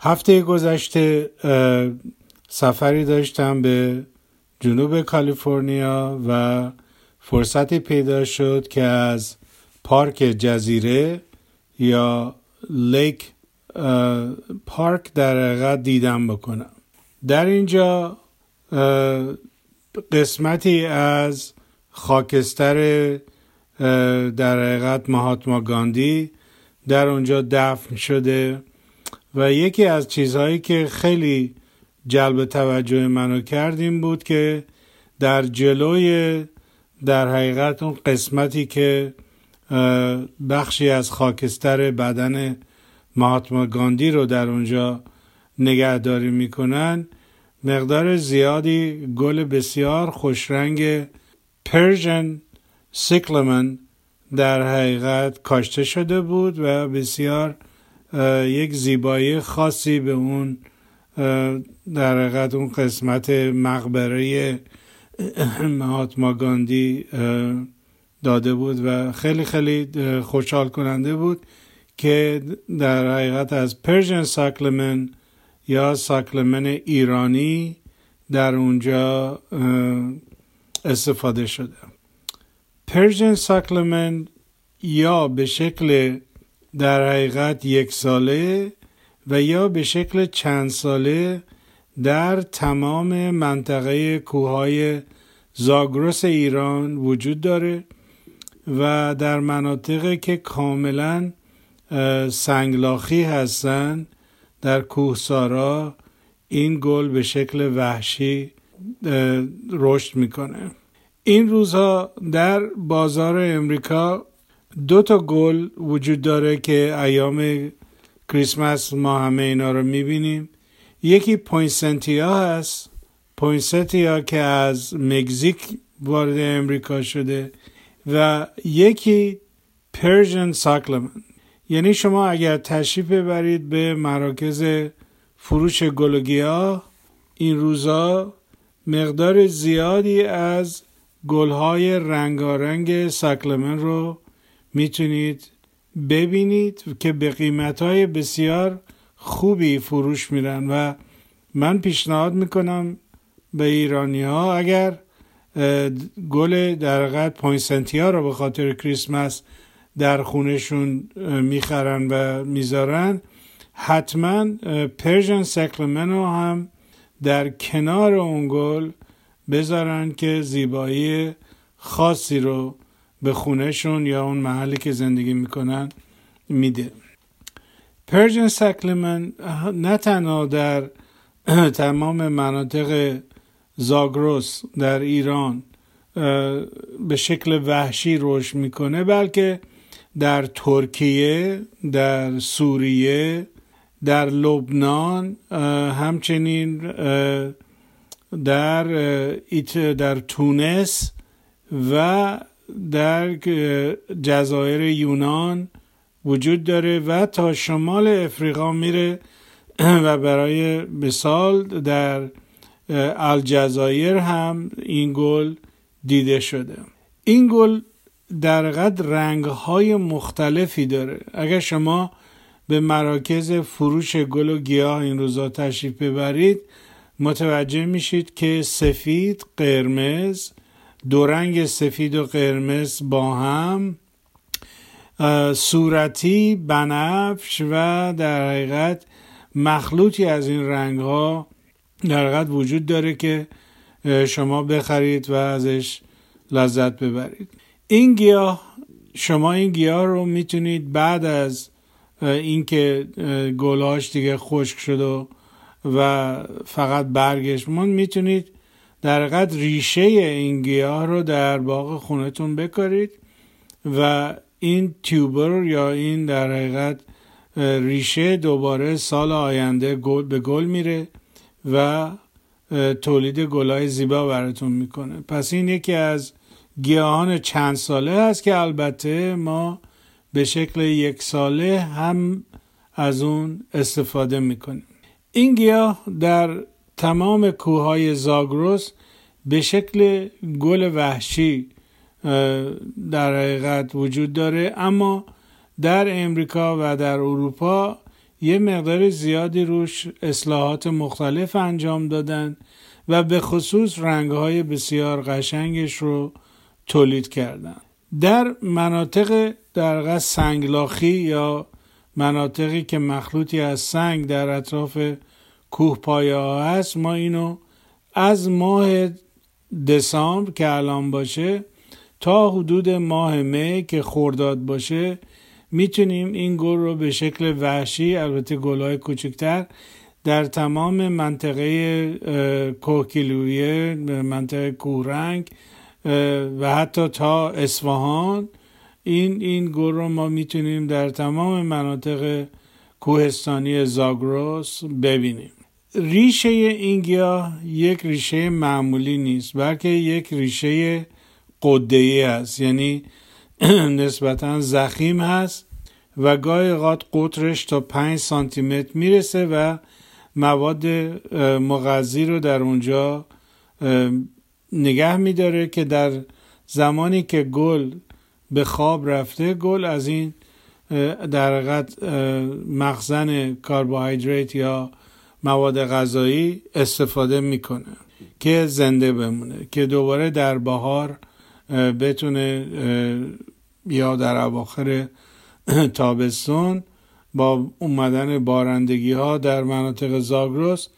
هفته گذشته سفری داشتم به جنوب کالیفرنیا و فرصتی پیدا شد که از پارک جزیره یا لیک پارک در حقیقت دیدم بکنم. در اینجا قسمتی از خاکستر در حقیقت مهاتما گاندی در اونجا دفن شده. و یکی از چیزهایی که خیلی جلب توجه منو کرد این بود که در جلوی در حقیقت اون قسمتی که بخشی از خاکستر بدن مهاتما گاندی رو در اونجا نگهداری می‌کنن مقدار زیادی گل بسیار خوشرنگ Persian cyclamen در حقیقت کاشته شده بود و بسیار یک زیبایی خاصی به اون در حقیقت اون قسمت مقبره مهاتما گاندی داده بود و خیلی خیلی خوشحال کننده بود که در حقیقت از Persian cyclamen یا cyclamen ایرانی در اونجا استفاده شده. پرژن ساکلمن یا به شکل در حقیقت یک ساله و یا به شکل چند ساله در تمام منطقه کوههای زاگرس ایران وجود داره و در مناطقی که کاملا سنگلاخی هستند در کوهسارا این گل به شکل وحشی رشد می‌کنه. این روزها در بازار امریکا دو تا گل وجود داره که ایام کریسمس ما همه اینا رو می‌بینیم. یکی poinsettia هست. poinsettia که از مکزیک وارد امریکا شده و یکی پرژن ساکلمن. یعنی شما اگر تشریف ببرید به مراکز فروش گلوگیا این روزا مقدار زیادی از گلهای رنگارنگ ساکلمن رو می‌تونید ببینید که به قیمتهای بسیار خوبی فروش میرن و من پیشنهاد می‌کنم به ایرانی ها اگر گل در قد poinsettia رو به خاطر کریسمس در خونشون می‌خرن و می‌ذارن حتما Persian cyclamen رو هم در کنار اون گل بذارن که زیبایی خاصی رو به خونهشون یا اون محلی که زندگی می‌کنن میده. Persian cyclamen نه تنها در تمام مناطق زاگروس در ایران به شکل وحشی رشد می‌کنه بلکه در ترکیه در سوریه در لبنان همچنین در در تونس و در جزایر یونان وجود داره و تا شمال افریقا میره. و برای مثال در الجزایر هم این گل دیده شده. این گل در قد رنگ های مختلفی داره. اگر شما به مراکز فروش گل و گیاه این روزا تشریف ببرید متوجه میشید که سفید قرمز دو رنگ سفید و قرمز با هم صورتی بنفش و در حقیقت مخلوطی از این رنگ ها در حقیقت وجود داره که شما بخرید و ازش لذت ببرید. این گیاه شما این گیاه رو می‌تونید بعد از اینکه گلهاش دیگه خشک شد و, و فقط برگش من می‌تونید در حقیقت ریشه این گیاه رو در باغ خونتون بکارید و این تیوبر یا این در حقیقت ریشه دوباره سال آینده گل به گل میره و تولید گلای زیبا براتون می‌کنه. پس این یکی از گیاهان چند ساله هست که البته ما به شکل یک ساله هم از اون استفاده می‌کنیم. این گیاه در تمام کوههای زاگروس به شکل گل وحشی در حقیقت وجود داره. اما در امریکا و در اروپا یه مقدار زیادی روش اصلاحات مختلف انجام دادن و به خصوص رنگهای بسیار قشنگش رو تولید کردن. در مناطق در سنگلاخی یا مناطقی که مخلوطی از سنگ در اطراف کوه پایه ها هست ما اینو از ماه دسامبر که الان باشه تا حدود ماه می که خورداد باشه می‌تونیم این گل رو به شکل وحشی البته گلهای کوچکتر در تمام منطقه کوکیلویه منطقه کورنگ و حتی تا اصفهان این این گل رو ما می‌تونیم در تمام مناطق کوهستانی زاگروس ببینیم. ریشه این گیاه یک ریشه معمولی نیست بلکه یک ریشه قده است. یعنی نسبتا زخیم هست و گاهی اوقات قطرش تا 5 سانتی متر می‌رسه و مواد مغذی رو در اونجا نگه میداره که در زمانی که گل به خواب رفته گل از این در حقیقت مخزن کربوهیدرات یا مواد غذایی استفاده می‌کنه که زنده بمونه که دوباره در بهار بتونه یا در اواخر تابستون با اومدن بارندگی ها در مناطق زاگرس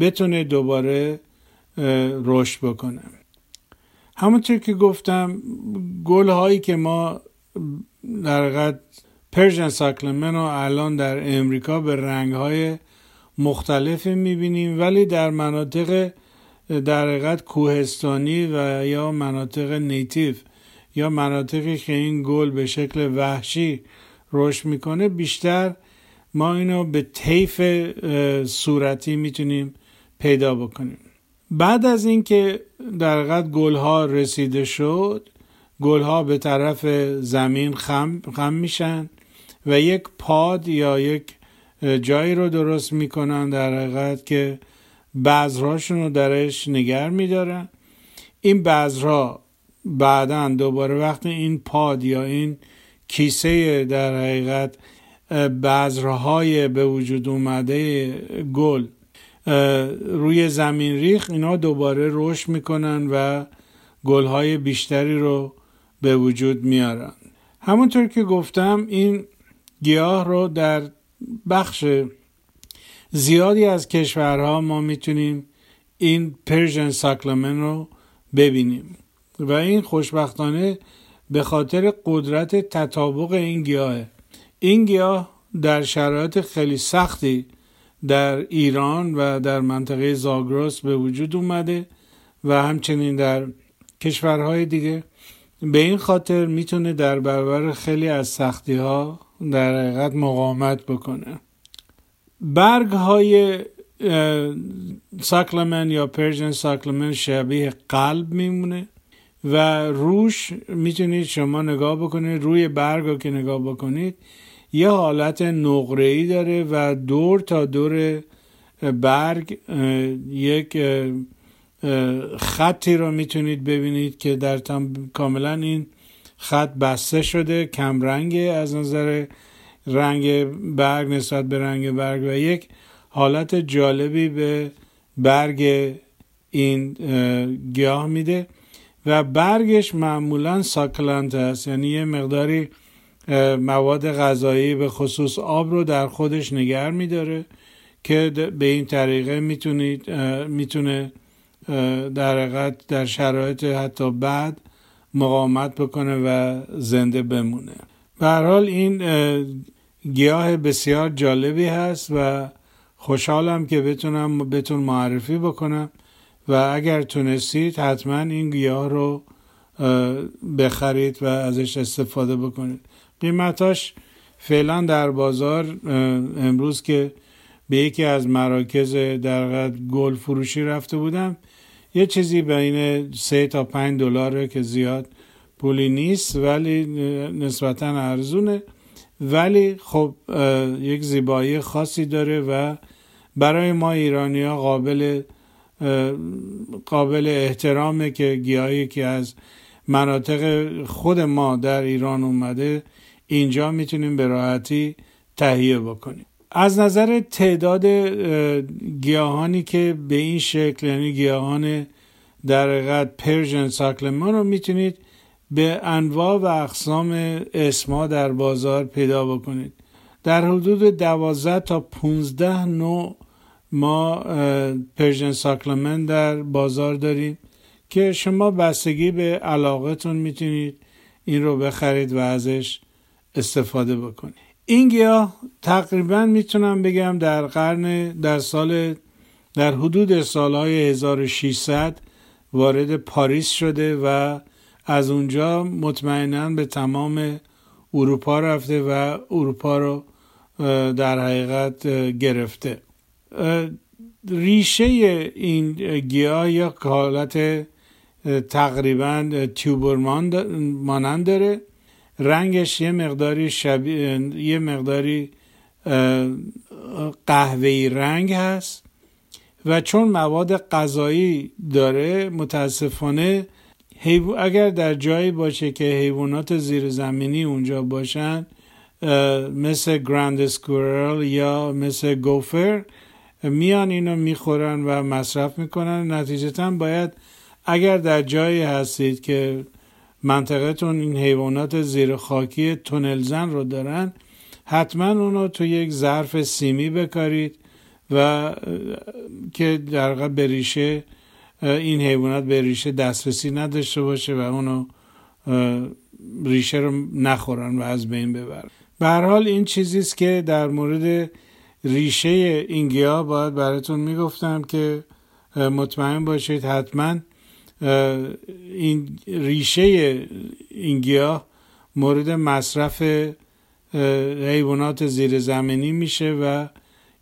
بتونه دوباره رشد بکنه. همونطور که گفتم گل هایی که ما در قد Persian cyclamen الان در امریکا به رنگ های مختلف می‌بینیم ولی در مناطق در حقیقت کوهستانی و یا مناطق native یا مناطقی که این گل به شکل وحشی رشد می‌کنه بیشتر ما اینو به طیف صورتی می‌تونیم پیدا بکنیم. بعد از اینکه در حقیقت گل ها رسیده شد گل ها به طرف زمین خم, خم میشن و یک پاد یا یک جایی رو درست می‌کنن در حقیقت که بذرهاشون رو درش نگر میدارن این بذرها بعدا دوباره وقتی این پاد یا این کیسه در حقیقت بذرهای به وجود اومده گل روی زمین ریخ اینا دوباره رشد می‌کنن و گلهای بیشتری رو به وجود میارن. همونطور که گفتم این گیاه رو در بخش زیادی از کشورها ما می‌تونیم این پرژن ساکلمن رو ببینیم. و این خوشبختانه به خاطر قدرت تطابق این گیاهه. این گیاه در شرایط خیلی سختی در ایران و در منطقه زاگرس به وجود اومده و همچنین در کشورهای دیگه. به این خاطر می‌تونه در برابر خیلی از سختی ها در حقیقت مقاومت بکنه. برگ های ساکلمن یا پرژن ساکلمن شبیه قلب میمونه و روش می‌تونید شما نگاه بکنید روی برگ رو که نگاه بکنید یه حالت نقره داره و دور تا دور برگ یک خطی رو می‌تونید ببینید که در تم... کاملا این خط بسته شده کمرنگ از نظر رنگ برگ نسبت به رنگ برگ و یک حالت جالبی به برگ این گیاه میده و برگش معمولا ساکلنت است. یعنی یه مقداری مواد غذایی به خصوص آب رو در خودش نگر میداره که به این طریقه می‌تونید می‌تونه در حقیقت در شرایط حتی بعد مقاومت بکنه و زنده بمونه. به حال این گیاه بسیار جالبی هست و خوشحالم که بتونم بهتون معرفی بکنم و اگر تونستید حتما این گیاه رو بخرید و ازش استفاده بکنید. قیمتاش فعلا در بازار امروز که به یکی از مراکز در گل فروشی رفته بودم یه چیزی بین سه تا پنج دلاره که زیاد پولی نیست ولی نسبتا ارزونه. ولی خب یک زیبایی خاصی داره و برای ما ایرانی ها قابل قابل احترامه که گیاهی که از مناطق خود ما در ایران اومده اینجا می‌تونیم به راحتی تهیه بکنیم. از نظر تعداد گیاهانی که به این شکل یعنی گیاهان در حقیقت پرژن ساکلمان رو می‌تونید به انواع و اقسام اسما در بازار پیدا بکنید. در حدود دوازده تا 15 نوع ما پرژن ساکلمن در بازار داریم که شما بستگی به علاقتون می‌تونید این رو بخرید و ازش استفاده بکنید. این گیاه تقریبا می‌تونم بگم در قرن در سال در حدود سالهای 1600 وارد پاریس شده و از اونجا مطمئنا به تمام اروپا رفته و اروپا رو در حقیقت گرفته. ریشه این گیاه یا حالت تقریبا تیوبر مانند داره. رنگش یه مقداری شبیه یه مقداری قهوه‌ای رنگ هست و چون مواد غذایی داره متاسفانه اگر در جایی باشه که حیوانات زیرزمینی اونجا باشن مثل گراند سکورل یا مثل گوفر میان اینو می‌خورن و مصرف می‌کنن. نتیجتا باید اگر در جایی هستید که منطقتون این حیوانات زیر خاکی تونلزن رو دارن. حتما اونو تو یک ظرف سیمی بکارید و که در به ریشه این حیوانات به ریشه دسترسی نداشته باشه و اونو ریشه رو نخورن و از بین ببرن. به هر حال این چیزیست که در مورد ریشه این گیاه باید براتون می‌گفتم که مطمئن باشید حتما این ریشه این گیاه مورد مصرف حیوانات زیر زمینی میشه و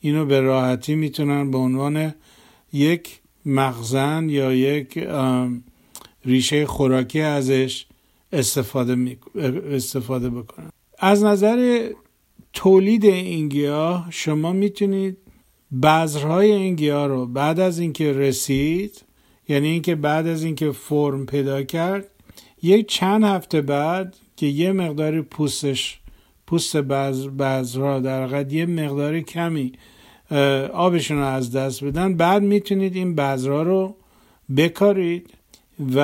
اینو به راحتی می‌تونن به عنوان یک مخزن یا یک ریشه خوراکی ازش استفاده, می... استفاده بکنن. از نظر تولید این گیاه شما می‌تونید بذرهای این گیاه رو بعد از اینکه رسید یعنی اینکه بعد از اینکه فرم پیدا کرد یک چند هفته بعد که یه مقداری پوستش پوست بذرها در حقیقت یه مقداری کمی آبشون رو از دست بدن بعد می‌تونید این بذرها رو بکارید و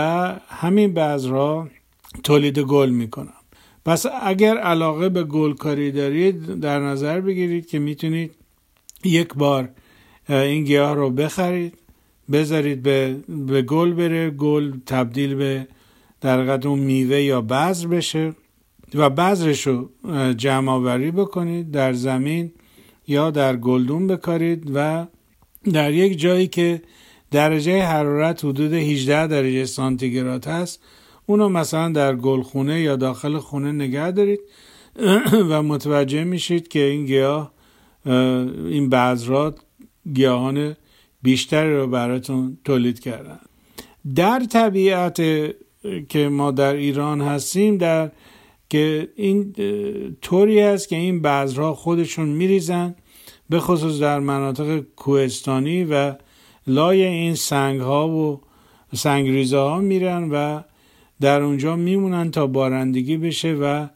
همین بذرها تولید گل می‌کنن پس اگر علاقه به گلکاری دارید در نظر بگیرید که می‌تونید یک بار این گیاه رو بخرید. بذارید به, به گل بره گل تبدیل به در اون میوه یا بذر بشه و بذرش رو جمع آوری بکنید در زمین یا در گلدون بکارید و در یک جایی که درجه حرارت حدود 18 درجه سانتیگراد هست اونو مثلا در گلخونه یا داخل خونه نگه دارید. و متوجه میشید که این گیاه این بذرات گیاهان بیشتری رو براتون تولید کردن. در طبیعت که ما در ایران هستیم در که این طوری است که این بذرها خودشون میریزن به خصوص در مناطق کوهستانی و لای این سنگ ها و سنگریزه ها میرن و در اونجا میمونن تا بارندگی بشه و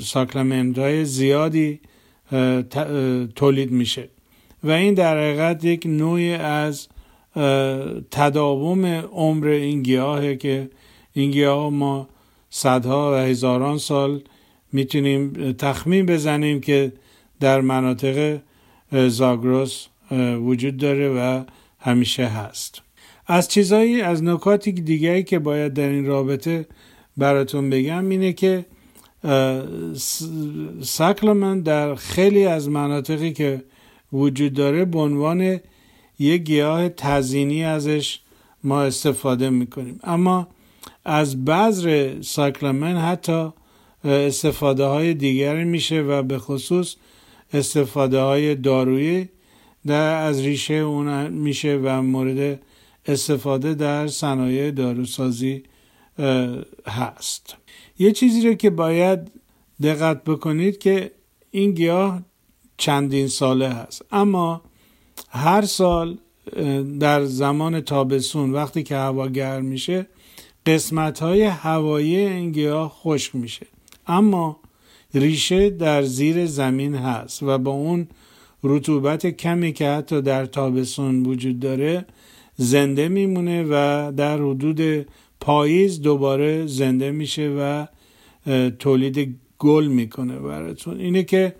ساکلمنت های زیادی تولید میشه. و این در حقیقت یک نوعی از تداوم عمر این گیاهه که این گیاه ما صدها و هزاران سال می‌تونیم تخمین بزنیم که در مناطق زاگروس وجود داره و همیشه هست. از چیزایی از نکاتی دیگری که باید در این رابطه براتون بگم اینه که ساکلمن در خیلی از مناطقی که وجود داره به عنوان یک گیاه تزینی ازش ما استفاده می‌کنیم. اما از بذر ساکلمن حتی استفاده های دیگری میشه و به خصوص استفاده های دارویی در از ریشه اون میشه و مورد استفاده در صنایع داروسازی هست. یه چیزی رو که باید دقت بکنید که این گیاه چندین ساله هست. اما هر سال در زمان تابستون وقتی که هوا گرم میشه قسمت های هوایی این گیاه خشک میشه. اما ریشه در زیر زمین هست و با اون رطوبت کمی که حتی در تابستون وجود داره زنده میمونه و در حدود پاییز دوباره زنده میشه و تولید گل می‌کنه براتون. اینه که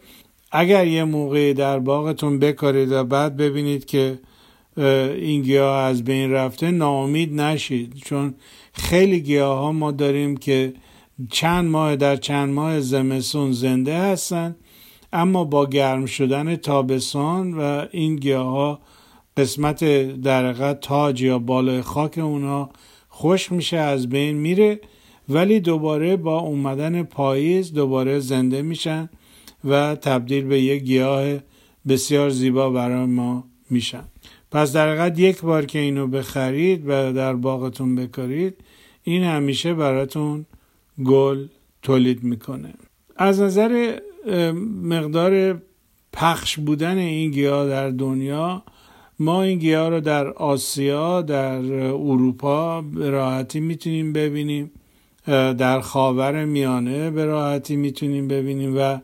اگر یه موقعی در باغتون بکارید و بعد ببینید که این گیاه از بین رفته ناامید نشید. چون خیلی گیاه ها ما داریم که چند ماه در چند ماه زمستون زنده هستن اما با گرم شدن تابستان و این گیاه ها قسمت در تاج یا بالای خاک اونها خوش میشه از بین میره ولی دوباره با اومدن پاییز دوباره زنده میشن. و تبدیل به یک گیاه بسیار زیبا برای ما میشن. پس در یک بار که اینو بخرید و در باغتون بکارید این همیشه براتون گل تولید می‌کنه. از نظر مقدار پخش بودن این گیاه در دنیا ما این گیاه رو در آسیا در اروپا به راحتی می‌تونیم ببینیم. در خاور میانه به راحتی می‌تونیم ببینیم و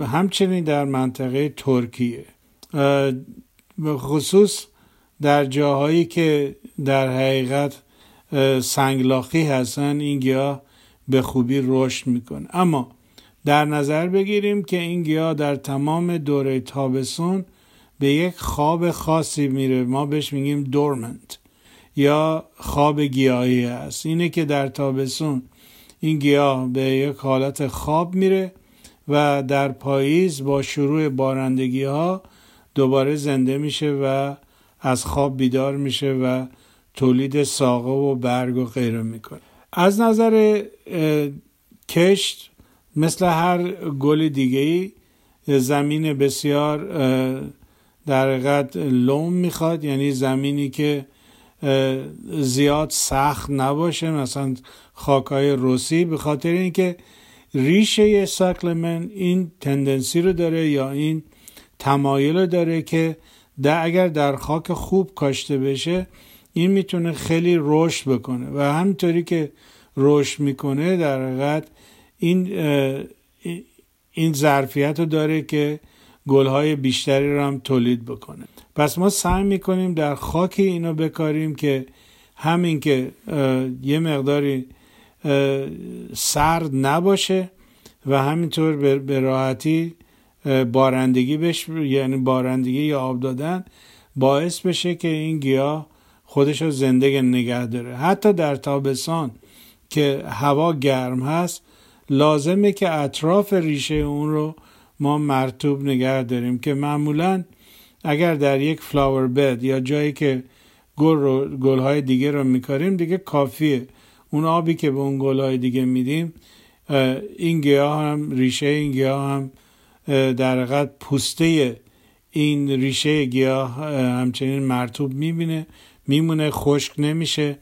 همچنین در منطقه ترکیه. خصوص در جاهایی که در حقیقت سنگلاخی هستن این گیاه به خوبی رشد می‌کنه. اما در نظر بگیریم که این گیاه در تمام دوره تابستون به یک خواب خاصی میره. ما بهش میگیم دورمنت یا خواب گیاهی است. اینه که در تابستون این گیاه به یک حالت خواب میره و در پاییز با شروع بارندگی ها دوباره زنده میشه و از خواب بیدار میشه و تولید ساقه و برگ و غیره می‌کنه. از نظر کشت مثل هر گل دیگه ای زمین بسیار در حقیقت لوم می‌خواد. یعنی زمینی که زیاد سخت نباشه. مثلا خاکای روسی به خاطر اینکه ریشه ساکلمن این تندنسی رو داره یا این تمایل رو داره که در اگر در خاک خوب کاشته بشه این می‌تونه خیلی رشد بکنه. و همینطوری که رشد می‌کنه در حقیقت این این ظرفیت رو داره که گلهای بیشتری رو هم تولید بکنه. پس ما سعی می‌کنیم در خاکی اینو بکاریم که همین که یه مقداری سرد نباشه و همینطور به راحتی بارندگی بش یعنی بارندگی یا آب دادن باعث بشه که این گیاه خودش رو زنده نگه داره. حتی در تابستان که هوا گرم هست لازمه که اطراف ریشه اون رو ما مرتوب نگه داریم که معمولا اگر در یک فلاور بد یا جایی که گل, رو، گل های دیگه رو میکاریم دیگه کافیه. اون آبی که به اون گل های دیگه میدیم این گیاه هم ریشه این گیاه هم در حقیقت پوسته این ریشه گیاه همچنین مرتوب می‌بینه میمونه خشک نمیشه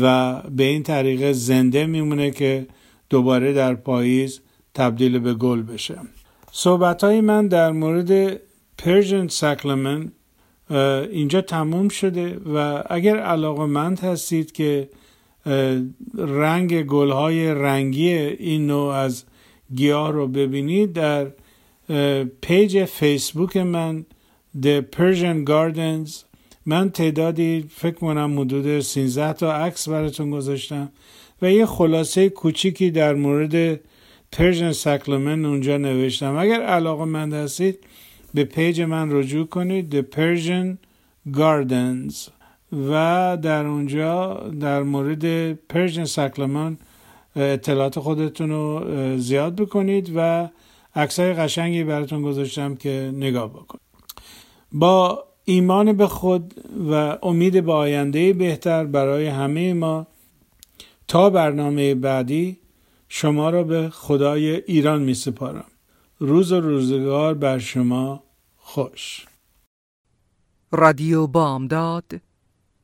و به این طریقه زنده میمونه که دوباره در پاییز تبدیل به گل بشه. صحبت های من در مورد پرژن سکلمن اینجا تموم شده و اگر علاقه مند هستید که رنگ گل های رنگی این نوع از گیاه رو ببینید در page فیسبوک من The Persian Gardens. من تعدادی فکر کنم حدود 13 تا عکس براتون گذاشتم و یه خلاصه کوچیکی در مورد Persian cyclamen اونجا نوشتم. اگر علاقه مند هستید به page من رجوع کنید The Persian Gardens. و در اونجا در مورد Persian cyclamen اطلاعات خودتون رو زیاد بکنید و عکسای قشنگی براتون گذاشتم که نگاه بکنید. با ایمان به خود و امید به آینده بهتر برای همه ما تا برنامه بعدی شما را به خدای ایران می سپارم. روز و روزگار بر شما خوش. رادیو بامداد